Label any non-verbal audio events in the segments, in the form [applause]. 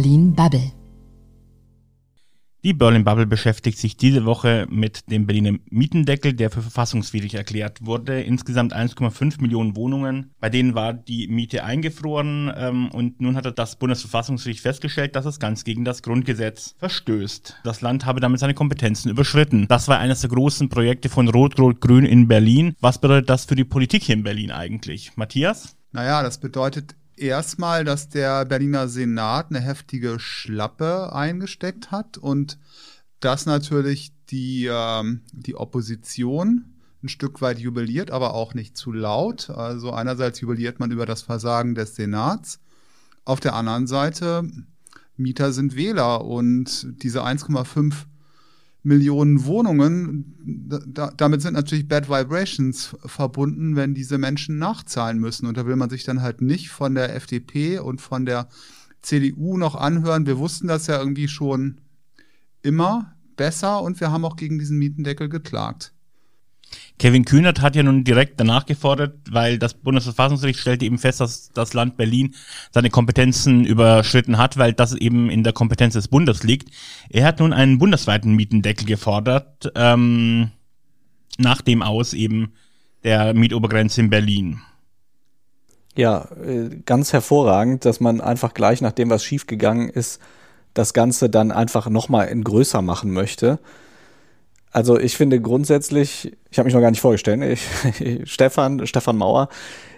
Berlin Bubble. Die Berlin Bubble beschäftigt sich diese Woche mit dem Berliner Mietendeckel, der für verfassungswidrig erklärt wurde. Insgesamt 1,5 Millionen Wohnungen, bei denen war die Miete eingefroren ähm, und nun hat das Bundesverfassungsgericht festgestellt, dass es ganz gegen das Grundgesetz verstößt. Das Land habe damit seine Kompetenzen überschritten. Das war eines der großen Projekte von Rot-Rot-Grün in Berlin. Was bedeutet das für die Politik hier in Berlin eigentlich? Matthias? Naja, das bedeutet erstmal, dass der Berliner Senat eine heftige Schlappe eingesteckt hat und dass natürlich die, ähm, die Opposition ein Stück weit jubiliert, aber auch nicht zu laut. Also einerseits jubiliert man über das Versagen des Senats. Auf der anderen Seite, Mieter sind Wähler und diese 1,5 Millionen Wohnungen, da, damit sind natürlich Bad Vibrations verbunden, wenn diese Menschen nachzahlen müssen. Und da will man sich dann halt nicht von der FDP und von der CDU noch anhören. Wir wussten das ja irgendwie schon immer besser und wir haben auch gegen diesen Mietendeckel geklagt. Kevin Kühnert hat ja nun direkt danach gefordert, weil das Bundesverfassungsgericht stellte eben fest, dass das Land Berlin seine Kompetenzen überschritten hat, weil das eben in der Kompetenz des Bundes liegt. Er hat nun einen bundesweiten Mietendeckel gefordert, ähm, nach dem aus eben der Mietobergrenze in Berlin. Ja, äh, ganz hervorragend, dass man einfach gleich nachdem was schiefgegangen ist, das Ganze dann einfach nochmal in größer machen möchte. Also ich finde grundsätzlich, ich habe mich noch gar nicht vorgestellt, ich, [laughs] Stefan, Stefan Mauer,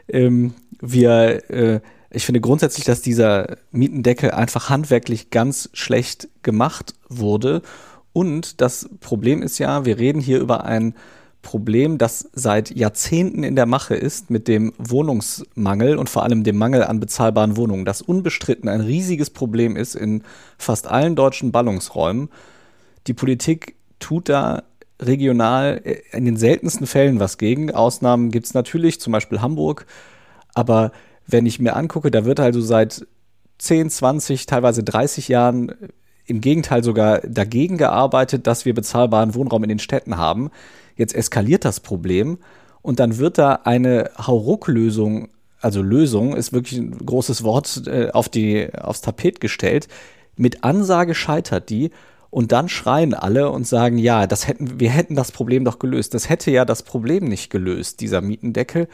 ähm, wir, äh, ich finde grundsätzlich, dass dieser Mietendeckel einfach handwerklich ganz schlecht gemacht wurde. Und das Problem ist ja, wir reden hier über ein Problem, das seit Jahrzehnten in der Mache ist mit dem Wohnungsmangel und vor allem dem Mangel an bezahlbaren Wohnungen, das unbestritten ein riesiges Problem ist in fast allen deutschen Ballungsräumen. Die Politik tut da regional äh, in den seltensten Fällen was gegen. Ausnahmen gibt es natürlich, zum Beispiel Hamburg. Aber wenn ich mir angucke, da wird also seit 10, 20, teilweise 30 Jahren äh, im Gegenteil sogar dagegen gearbeitet, dass wir bezahlbaren Wohnraum in den Städten haben. Jetzt eskaliert das Problem und dann wird da eine Hauruck-Lösung, also Lösung ist wirklich ein großes Wort, äh, auf die, aufs Tapet gestellt. Mit Ansage scheitert die und dann schreien alle und sagen, ja, das hätten, wir hätten das Problem doch gelöst. Das hätte ja das Problem nicht gelöst, dieser Mietendeckel.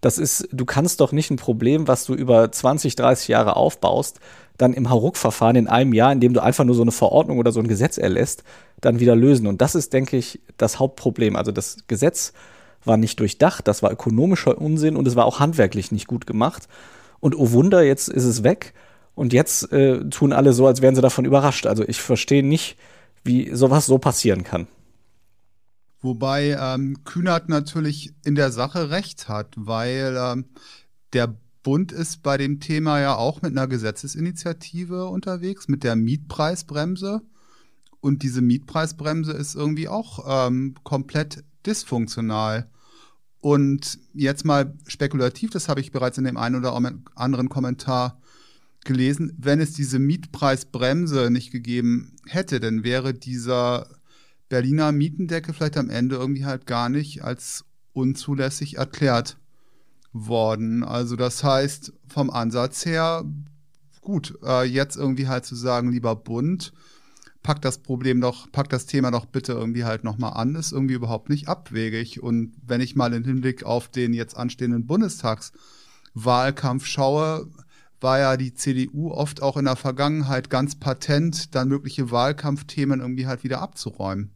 Das ist, du kannst doch nicht ein Problem, was du über 20, 30 Jahre aufbaust, dann im Hauruck-Verfahren in einem Jahr, in dem du einfach nur so eine Verordnung oder so ein Gesetz erlässt, dann wieder lösen. Und das ist, denke ich, das Hauptproblem. Also das Gesetz war nicht durchdacht, das war ökonomischer Unsinn und es war auch handwerklich nicht gut gemacht. Und oh Wunder, jetzt ist es weg. Und jetzt äh, tun alle so, als wären sie davon überrascht. Also ich verstehe nicht, wie sowas so passieren kann. Wobei ähm, Kühnert natürlich in der Sache recht hat, weil ähm, der Bund ist bei dem Thema ja auch mit einer Gesetzesinitiative unterwegs, mit der Mietpreisbremse. Und diese Mietpreisbremse ist irgendwie auch ähm, komplett dysfunktional. Und jetzt mal spekulativ, das habe ich bereits in dem einen oder anderen Kommentar gelesen, wenn es diese Mietpreisbremse nicht gegeben hätte, dann wäre dieser Berliner Mietendeckel vielleicht am Ende irgendwie halt gar nicht als unzulässig erklärt worden. Also das heißt, vom Ansatz her, gut, äh, jetzt irgendwie halt zu sagen, lieber Bund, packt das Problem doch, packt das Thema doch bitte irgendwie halt nochmal an, ist irgendwie überhaupt nicht abwegig. Und wenn ich mal im Hinblick auf den jetzt anstehenden Bundestagswahlkampf schaue, war ja die CDU oft auch in der Vergangenheit ganz patent, dann mögliche Wahlkampfthemen irgendwie halt wieder abzuräumen.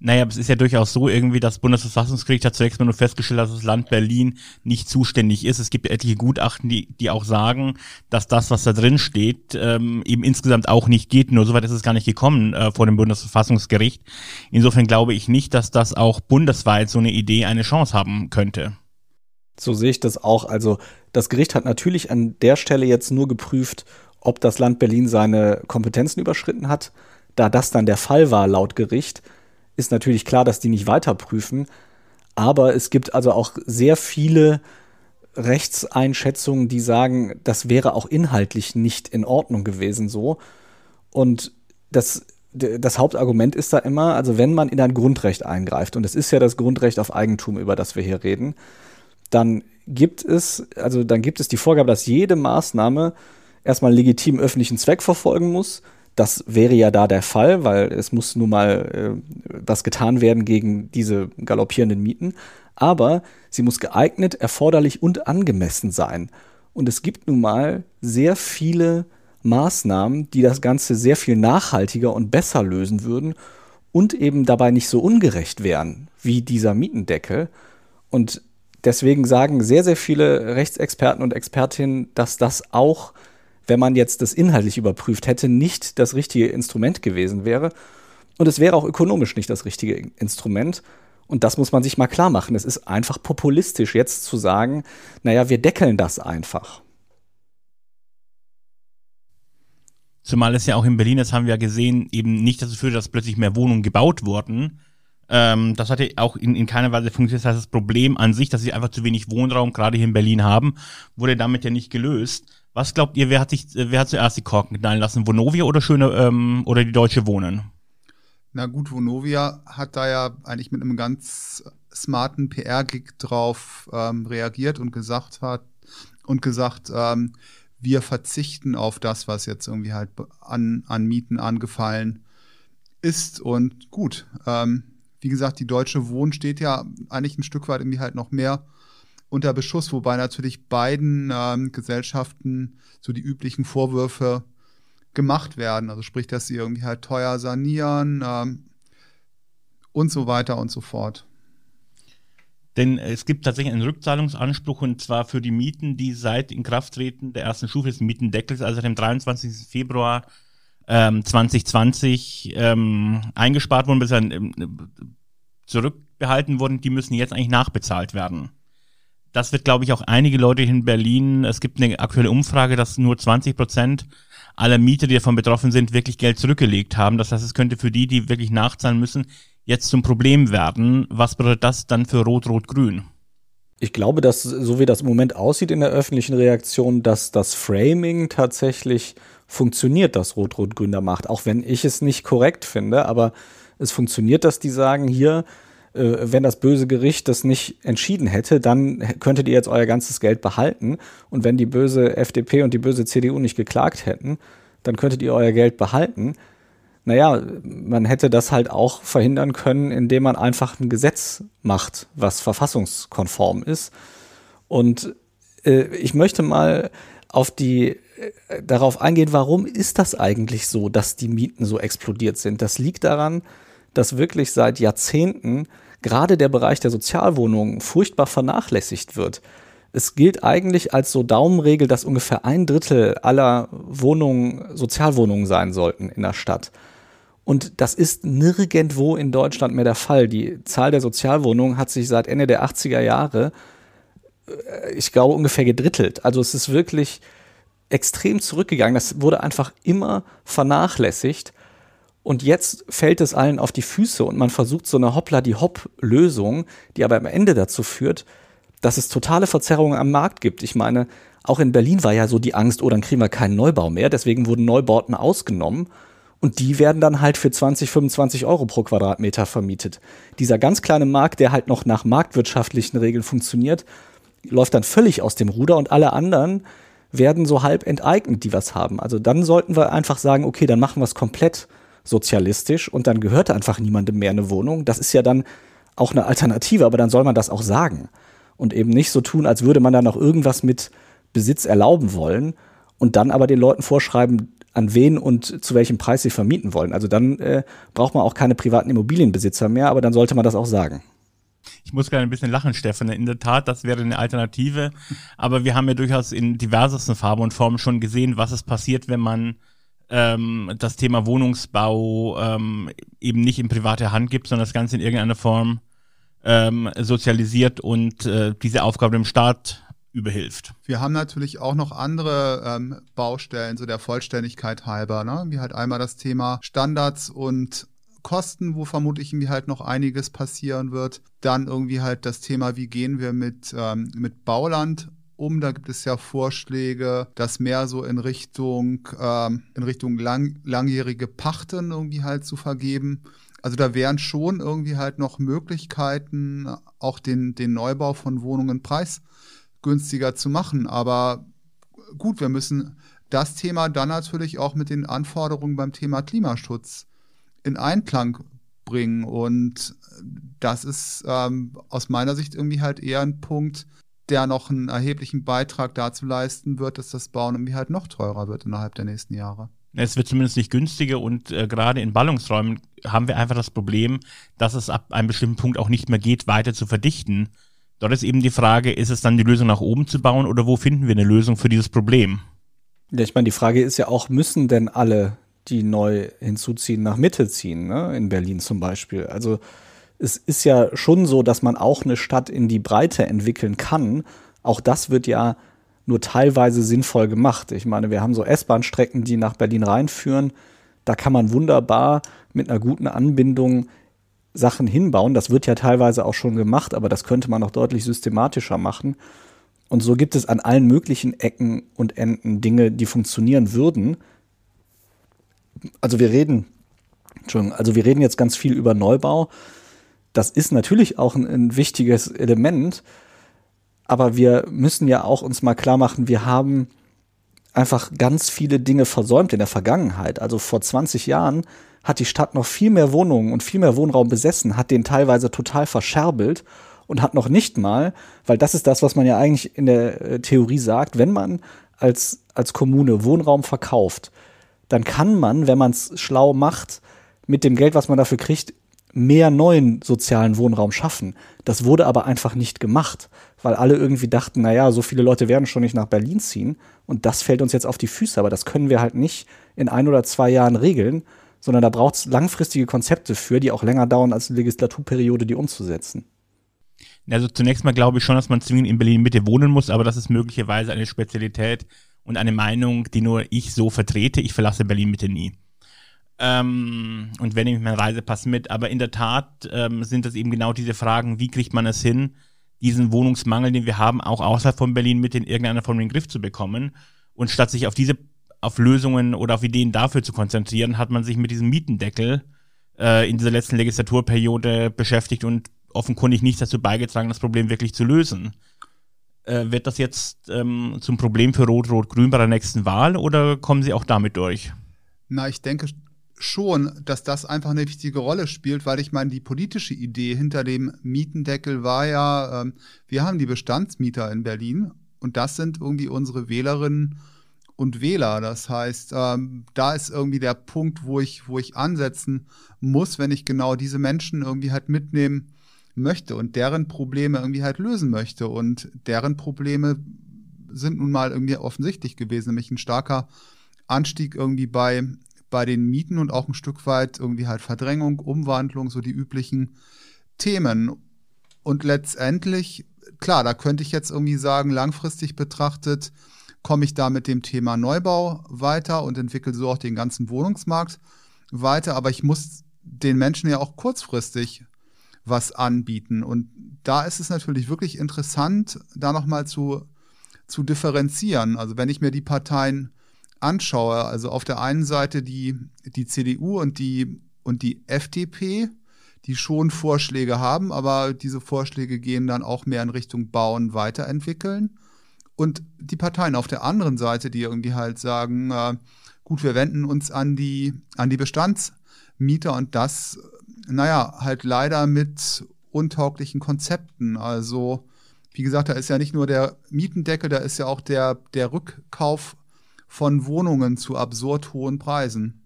Naja, es ist ja durchaus so irgendwie, das Bundesverfassungsgericht hat zunächst mal nur festgestellt, dass das Land Berlin nicht zuständig ist. Es gibt etliche Gutachten, die, die auch sagen, dass das, was da drin steht, ähm, eben insgesamt auch nicht geht. Nur soweit ist es gar nicht gekommen äh, vor dem Bundesverfassungsgericht. Insofern glaube ich nicht, dass das auch bundesweit so eine Idee eine Chance haben könnte. So sehe ich das auch. Also das Gericht hat natürlich an der Stelle jetzt nur geprüft, ob das Land Berlin seine Kompetenzen überschritten hat. Da das dann der Fall war laut Gericht, ist natürlich klar, dass die nicht weiter prüfen. Aber es gibt also auch sehr viele Rechtseinschätzungen, die sagen, das wäre auch inhaltlich nicht in Ordnung gewesen so. Und das, das Hauptargument ist da immer, also wenn man in ein Grundrecht eingreift, und es ist ja das Grundrecht auf Eigentum, über das wir hier reden, dann gibt es, also dann gibt es die Vorgabe, dass jede Maßnahme erstmal einen legitimen öffentlichen Zweck verfolgen muss. Das wäre ja da der Fall, weil es muss nun mal äh, was getan werden gegen diese galoppierenden Mieten. Aber sie muss geeignet, erforderlich und angemessen sein. Und es gibt nun mal sehr viele Maßnahmen, die das Ganze sehr viel nachhaltiger und besser lösen würden und eben dabei nicht so ungerecht wären wie dieser Mietendeckel. Und deswegen sagen sehr, sehr viele Rechtsexperten und Expertinnen, dass das auch, wenn man jetzt das inhaltlich überprüft hätte, nicht das richtige Instrument gewesen wäre. Und es wäre auch ökonomisch nicht das richtige Instrument. Und das muss man sich mal klar machen. Es ist einfach populistisch, jetzt zu sagen, naja, wir deckeln das einfach. Zumal es ja auch in Berlin, das haben wir ja gesehen, eben nicht dazu führt, dass plötzlich mehr Wohnungen gebaut wurden. Ähm, das hatte auch in, in keiner Weise funktioniert. Das heißt, das Problem an sich, dass sie einfach zu wenig Wohnraum gerade hier in Berlin haben, wurde damit ja nicht gelöst. Was glaubt ihr, wer hat sich, wer hat zuerst die Korken knallen lassen? Vonovia oder schöne ähm, oder die Deutsche Wohnen? Na gut, Vonovia hat da ja eigentlich mit einem ganz smarten PR-Gig drauf ähm, reagiert und gesagt hat und gesagt, ähm, wir verzichten auf das, was jetzt irgendwie halt an, an Mieten angefallen ist. Und gut, ähm, wie gesagt, die Deutsche Wohnen steht ja eigentlich ein Stück weit irgendwie halt noch mehr unter Beschuss, wobei natürlich beiden ähm, Gesellschaften so die üblichen Vorwürfe gemacht werden. Also sprich, dass sie irgendwie halt teuer sanieren ähm, und so weiter und so fort. Denn es gibt tatsächlich einen Rückzahlungsanspruch und zwar für die Mieten, die seit Inkrafttreten der ersten Stufe des Mietendeckels, also dem 23. Februar ähm, 2020 ähm, eingespart wurden, bis dann ähm, zurückbehalten wurden, die müssen jetzt eigentlich nachbezahlt werden. Das wird, glaube ich, auch einige Leute in Berlin, es gibt eine aktuelle Umfrage, dass nur 20 Prozent aller Mieter, die davon betroffen sind, wirklich Geld zurückgelegt haben. Das heißt, es könnte für die, die wirklich nachzahlen müssen, jetzt zum Problem werden. Was bedeutet das dann für Rot-Rot-Grün? Ich glaube, dass so wie das im Moment aussieht in der öffentlichen Reaktion, dass das Framing tatsächlich funktioniert, das Rot-Rot-Grün da macht. Auch wenn ich es nicht korrekt finde, aber es funktioniert, dass die sagen, hier, äh, wenn das böse Gericht das nicht entschieden hätte, dann könntet ihr jetzt euer ganzes Geld behalten. Und wenn die böse FDP und die böse CDU nicht geklagt hätten, dann könntet ihr euer Geld behalten naja, man hätte das halt auch verhindern können, indem man einfach ein Gesetz macht, was verfassungskonform ist. Und äh, ich möchte mal auf die darauf eingehen, warum ist das eigentlich so, dass die Mieten so explodiert sind? Das liegt daran, dass wirklich seit Jahrzehnten gerade der Bereich der Sozialwohnungen furchtbar vernachlässigt wird. Es gilt eigentlich als so Daumenregel, dass ungefähr ein Drittel aller Wohnungen Sozialwohnungen sein sollten in der Stadt. Und das ist nirgendwo in Deutschland mehr der Fall. Die Zahl der Sozialwohnungen hat sich seit Ende der 80er Jahre, äh, ich glaube, ungefähr gedrittelt. Also es ist wirklich extrem zurückgegangen. Das wurde einfach immer vernachlässigt. Und jetzt fällt es allen auf die Füße und man versucht so eine Hoppla die Hopp-Lösung, die aber am Ende dazu führt, dass es totale Verzerrungen am Markt gibt. Ich meine, auch in Berlin war ja so die Angst, oh, dann kriegen wir keinen Neubau mehr. Deswegen wurden Neubauten ausgenommen. Und die werden dann halt für 20, 25 Euro pro Quadratmeter vermietet. Dieser ganz kleine Markt, der halt noch nach marktwirtschaftlichen Regeln funktioniert, läuft dann völlig aus dem Ruder und alle anderen werden so halb enteignet, die was haben. Also dann sollten wir einfach sagen, okay, dann machen wir es komplett sozialistisch und dann gehört einfach niemandem mehr eine Wohnung. Das ist ja dann auch eine Alternative, aber dann soll man das auch sagen und eben nicht so tun, als würde man da noch irgendwas mit Besitz erlauben wollen und dann aber den Leuten vorschreiben, an wen und zu welchem Preis sie vermieten wollen. Also dann äh, braucht man auch keine privaten Immobilienbesitzer mehr, aber dann sollte man das auch sagen. Ich muss gerade ein bisschen lachen, Stefan. In der Tat, das wäre eine Alternative. Aber wir haben ja durchaus in diversesten Farben und Formen schon gesehen, was es passiert, wenn man ähm, das Thema Wohnungsbau ähm, eben nicht in private Hand gibt, sondern das Ganze in irgendeiner Form ähm, sozialisiert und äh, diese Aufgabe dem Staat überhilft. Wir haben natürlich auch noch andere ähm, Baustellen, so der Vollständigkeit halber, ne? wie halt einmal das Thema Standards und Kosten, wo vermutlich irgendwie halt noch einiges passieren wird. Dann irgendwie halt das Thema, wie gehen wir mit, ähm, mit Bauland um. Da gibt es ja Vorschläge, das mehr so in Richtung, ähm, in Richtung lang, langjährige Pachten irgendwie halt zu vergeben. Also da wären schon irgendwie halt noch Möglichkeiten, auch den, den Neubau von Wohnungen preis günstiger zu machen. Aber gut, wir müssen das Thema dann natürlich auch mit den Anforderungen beim Thema Klimaschutz in Einklang bringen. Und das ist ähm, aus meiner Sicht irgendwie halt eher ein Punkt, der noch einen erheblichen Beitrag dazu leisten wird, dass das Bauen irgendwie halt noch teurer wird innerhalb der nächsten Jahre. Es wird zumindest nicht günstiger und äh, gerade in Ballungsräumen haben wir einfach das Problem, dass es ab einem bestimmten Punkt auch nicht mehr geht, weiter zu verdichten. Dort ist eben die Frage, ist es dann die Lösung nach oben zu bauen oder wo finden wir eine Lösung für dieses Problem? Ja, ich meine, die Frage ist ja auch, müssen denn alle, die neu hinzuziehen, nach Mitte ziehen, ne? in Berlin zum Beispiel? Also es ist ja schon so, dass man auch eine Stadt in die Breite entwickeln kann. Auch das wird ja nur teilweise sinnvoll gemacht. Ich meine, wir haben so S-Bahn-Strecken, die nach Berlin reinführen. Da kann man wunderbar mit einer guten Anbindung Sachen hinbauen. Das wird ja teilweise auch schon gemacht, aber das könnte man noch deutlich systematischer machen. Und so gibt es an allen möglichen Ecken und Enden Dinge, die funktionieren würden. Also wir reden, Entschuldigung, also wir reden jetzt ganz viel über Neubau. Das ist natürlich auch ein, ein wichtiges Element, aber wir müssen ja auch uns mal klar machen, wir haben einfach ganz viele Dinge versäumt in der Vergangenheit. Also vor 20 Jahren hat die Stadt noch viel mehr Wohnungen und viel mehr Wohnraum besessen, hat den teilweise total verscherbelt und hat noch nicht mal, weil das ist das, was man ja eigentlich in der äh, Theorie sagt, wenn man als, als Kommune Wohnraum verkauft, dann kann man, wenn man es schlau macht, mit dem Geld, was man dafür kriegt, mehr neuen sozialen Wohnraum schaffen. Das wurde aber einfach nicht gemacht, weil alle irgendwie dachten, naja, so viele Leute werden schon nicht nach Berlin ziehen und das fällt uns jetzt auf die Füße, aber das können wir halt nicht in ein oder zwei Jahren regeln, sondern da braucht es langfristige Konzepte für, die auch länger dauern als die Legislaturperiode, die umzusetzen. Also zunächst mal glaube ich schon, dass man zwingend in Berlin Mitte wohnen muss, aber das ist möglicherweise eine Spezialität und eine Meinung, die nur ich so vertrete. Ich verlasse Berlin Mitte nie. Ähm, und wenn ich meinen Reisepass mit. Aber in der Tat ähm, sind das eben genau diese Fragen, wie kriegt man es hin, diesen Wohnungsmangel, den wir haben, auch außerhalb von Berlin mit in irgendeiner Form in den Griff zu bekommen. Und statt sich auf diese, auf Lösungen oder auf Ideen dafür zu konzentrieren, hat man sich mit diesem Mietendeckel äh, in dieser letzten Legislaturperiode beschäftigt und offenkundig nicht dazu beigetragen, das Problem wirklich zu lösen. Äh, wird das jetzt ähm, zum Problem für Rot-Rot-Grün bei der nächsten Wahl oder kommen Sie auch damit durch? Na, ich denke schon, dass das einfach eine wichtige Rolle spielt, weil ich meine, die politische Idee hinter dem Mietendeckel war ja, ähm, wir haben die Bestandsmieter in Berlin und das sind irgendwie unsere Wählerinnen und Wähler. Das heißt, ähm, da ist irgendwie der Punkt, wo ich, wo ich ansetzen muss, wenn ich genau diese Menschen irgendwie halt mitnehmen möchte und deren Probleme irgendwie halt lösen möchte. Und deren Probleme sind nun mal irgendwie offensichtlich gewesen, nämlich ein starker Anstieg irgendwie bei bei den Mieten und auch ein Stück weit irgendwie halt Verdrängung, Umwandlung, so die üblichen Themen. Und letztendlich, klar, da könnte ich jetzt irgendwie sagen, langfristig betrachtet, komme ich da mit dem Thema Neubau weiter und entwickle so auch den ganzen Wohnungsmarkt weiter. Aber ich muss den Menschen ja auch kurzfristig was anbieten. Und da ist es natürlich wirklich interessant, da nochmal zu, zu differenzieren. Also wenn ich mir die Parteien anschaue, also auf der einen Seite die, die CDU und die, und die FDP, die schon Vorschläge haben, aber diese Vorschläge gehen dann auch mehr in Richtung Bauen, Weiterentwickeln. Und die Parteien auf der anderen Seite, die irgendwie halt sagen, äh, gut, wir wenden uns an die, an die Bestandsmieter und das, naja, halt leider mit untauglichen Konzepten. Also, wie gesagt, da ist ja nicht nur der Mietendeckel, da ist ja auch der, der Rückkauf von Wohnungen zu absurd hohen Preisen.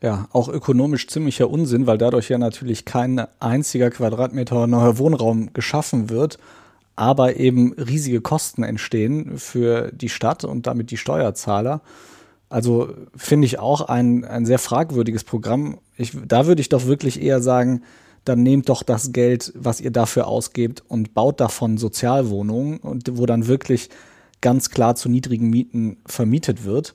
Ja, auch ökonomisch ziemlicher Unsinn, weil dadurch ja natürlich kein einziger Quadratmeter neuer Wohnraum geschaffen wird, aber eben riesige Kosten entstehen für die Stadt und damit die Steuerzahler. Also finde ich auch ein, ein sehr fragwürdiges Programm. Ich, da würde ich doch wirklich eher sagen, dann nehmt doch das Geld, was ihr dafür ausgebt und baut davon Sozialwohnungen und wo dann wirklich ganz klar zu niedrigen Mieten vermietet wird.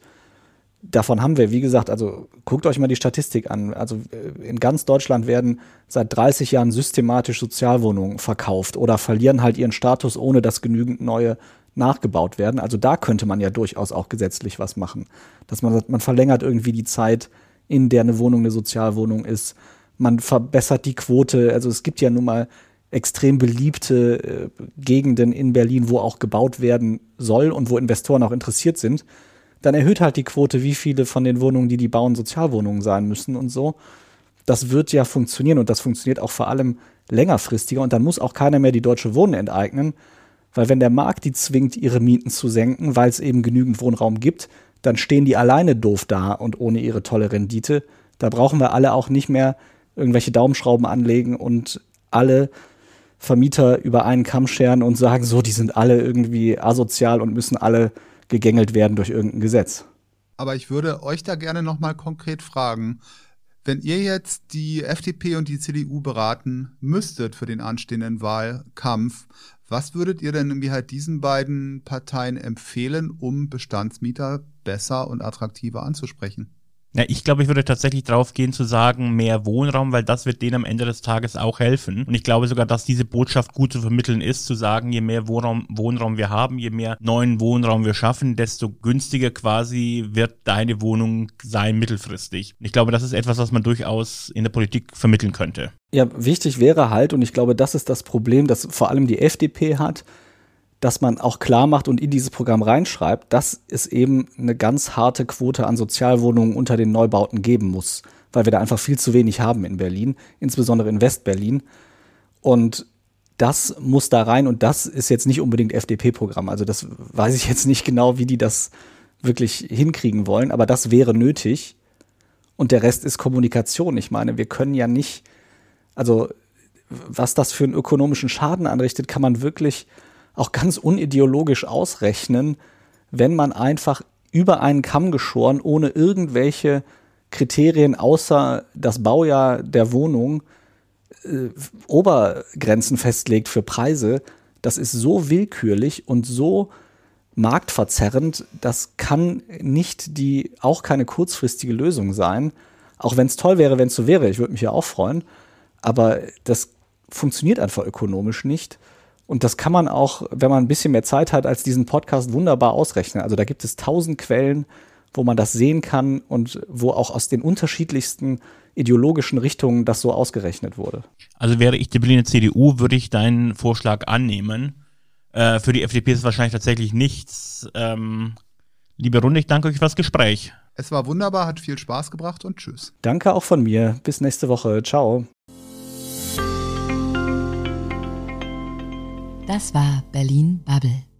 Davon haben wir, wie gesagt, also guckt euch mal die Statistik an. Also äh, in ganz Deutschland werden seit 30 Jahren systematisch Sozialwohnungen verkauft oder verlieren halt ihren Status, ohne dass genügend neue nachgebaut werden. Also da könnte man ja durchaus auch gesetzlich was machen. Dass man man verlängert irgendwie die Zeit, in der eine Wohnung eine Sozialwohnung ist. Man verbessert die Quote. Also es gibt ja nun mal extrem beliebte äh, Gegenden in Berlin, wo auch gebaut werden soll und wo Investoren auch interessiert sind. dann erhöht halt die Quote, wie viele von den Wohnungen, die die bauen, Sozialwohnungen sein müssen und so. Das wird ja funktionieren und das funktioniert auch vor allem längerfristiger und dann muss auch keiner mehr die deutsche Wohnen enteignen, weil wenn der Markt die zwingt, ihre Mieten zu senken, weil es eben genügend Wohnraum gibt, dann stehen die alleine doof da und ohne ihre tolle Rendite. Da brauchen wir alle auch nicht mehr irgendwelche Daumenschrauben anlegen und alle Vermieter über einen Kamm scheren und sagen, so, die sind alle irgendwie asozial und müssen alle gegängelt werden durch irgendein Gesetz. Aber ich würde euch da gerne nochmal konkret fragen, wenn ihr jetzt die FDP und die CDU beraten müsstet für den anstehenden Wahlkampf, was würdet ihr denn irgendwie halt diesen beiden Parteien empfehlen, um Bestandsmieter besser und attraktiver anzusprechen? Ja, ich glaube, ich würde tatsächlich drauf gehen zu sagen, mehr Wohnraum, weil das wird denen am Ende des Tages auch helfen. Und ich glaube sogar, dass diese Botschaft gut zu vermitteln ist, zu sagen, je mehr Wohnraum, Wohnraum wir haben, je mehr neuen Wohnraum wir schaffen, desto günstiger quasi wird deine Wohnung sein mittelfristig. Ich glaube, das ist etwas, was man durchaus in der Politik vermitteln könnte. Ja, wichtig wäre halt, und ich glaube, das ist das Problem, das vor allem die FDP hat, dass man auch klar macht und in dieses Programm reinschreibt, dass es eben eine ganz harte Quote an Sozialwohnungen unter den Neubauten geben muss, weil wir da einfach viel zu wenig haben in Berlin, insbesondere in Westberlin. Und das muss da rein und das ist jetzt nicht unbedingt FDP-Programm. Also das weiß ich jetzt nicht genau, wie die das wirklich hinkriegen wollen, aber das wäre nötig. Und der Rest ist Kommunikation. Ich meine, wir können ja nicht, also was das für einen ökonomischen Schaden anrichtet, kann man wirklich auch ganz unideologisch ausrechnen, wenn man einfach über einen Kamm geschoren, ohne irgendwelche Kriterien außer das Baujahr der Wohnung, äh, Obergrenzen festlegt für Preise, das ist so willkürlich und so marktverzerrend, das kann nicht die, auch keine kurzfristige Lösung sein. Auch wenn es toll wäre, wenn es so wäre, ich würde mich ja auch freuen, aber das funktioniert einfach ökonomisch nicht. Und das kann man auch, wenn man ein bisschen mehr Zeit hat als diesen Podcast, wunderbar ausrechnen. Also da gibt es tausend Quellen, wo man das sehen kann und wo auch aus den unterschiedlichsten ideologischen Richtungen das so ausgerechnet wurde. Also wäre ich die Berliner CDU, würde ich deinen Vorschlag annehmen. Äh, für die FDP ist es wahrscheinlich tatsächlich nichts. Ähm, liebe Runde, ich danke euch für das Gespräch. Es war wunderbar, hat viel Spaß gebracht und tschüss. Danke auch von mir. Bis nächste Woche. Ciao. Das war Berlin Bubble.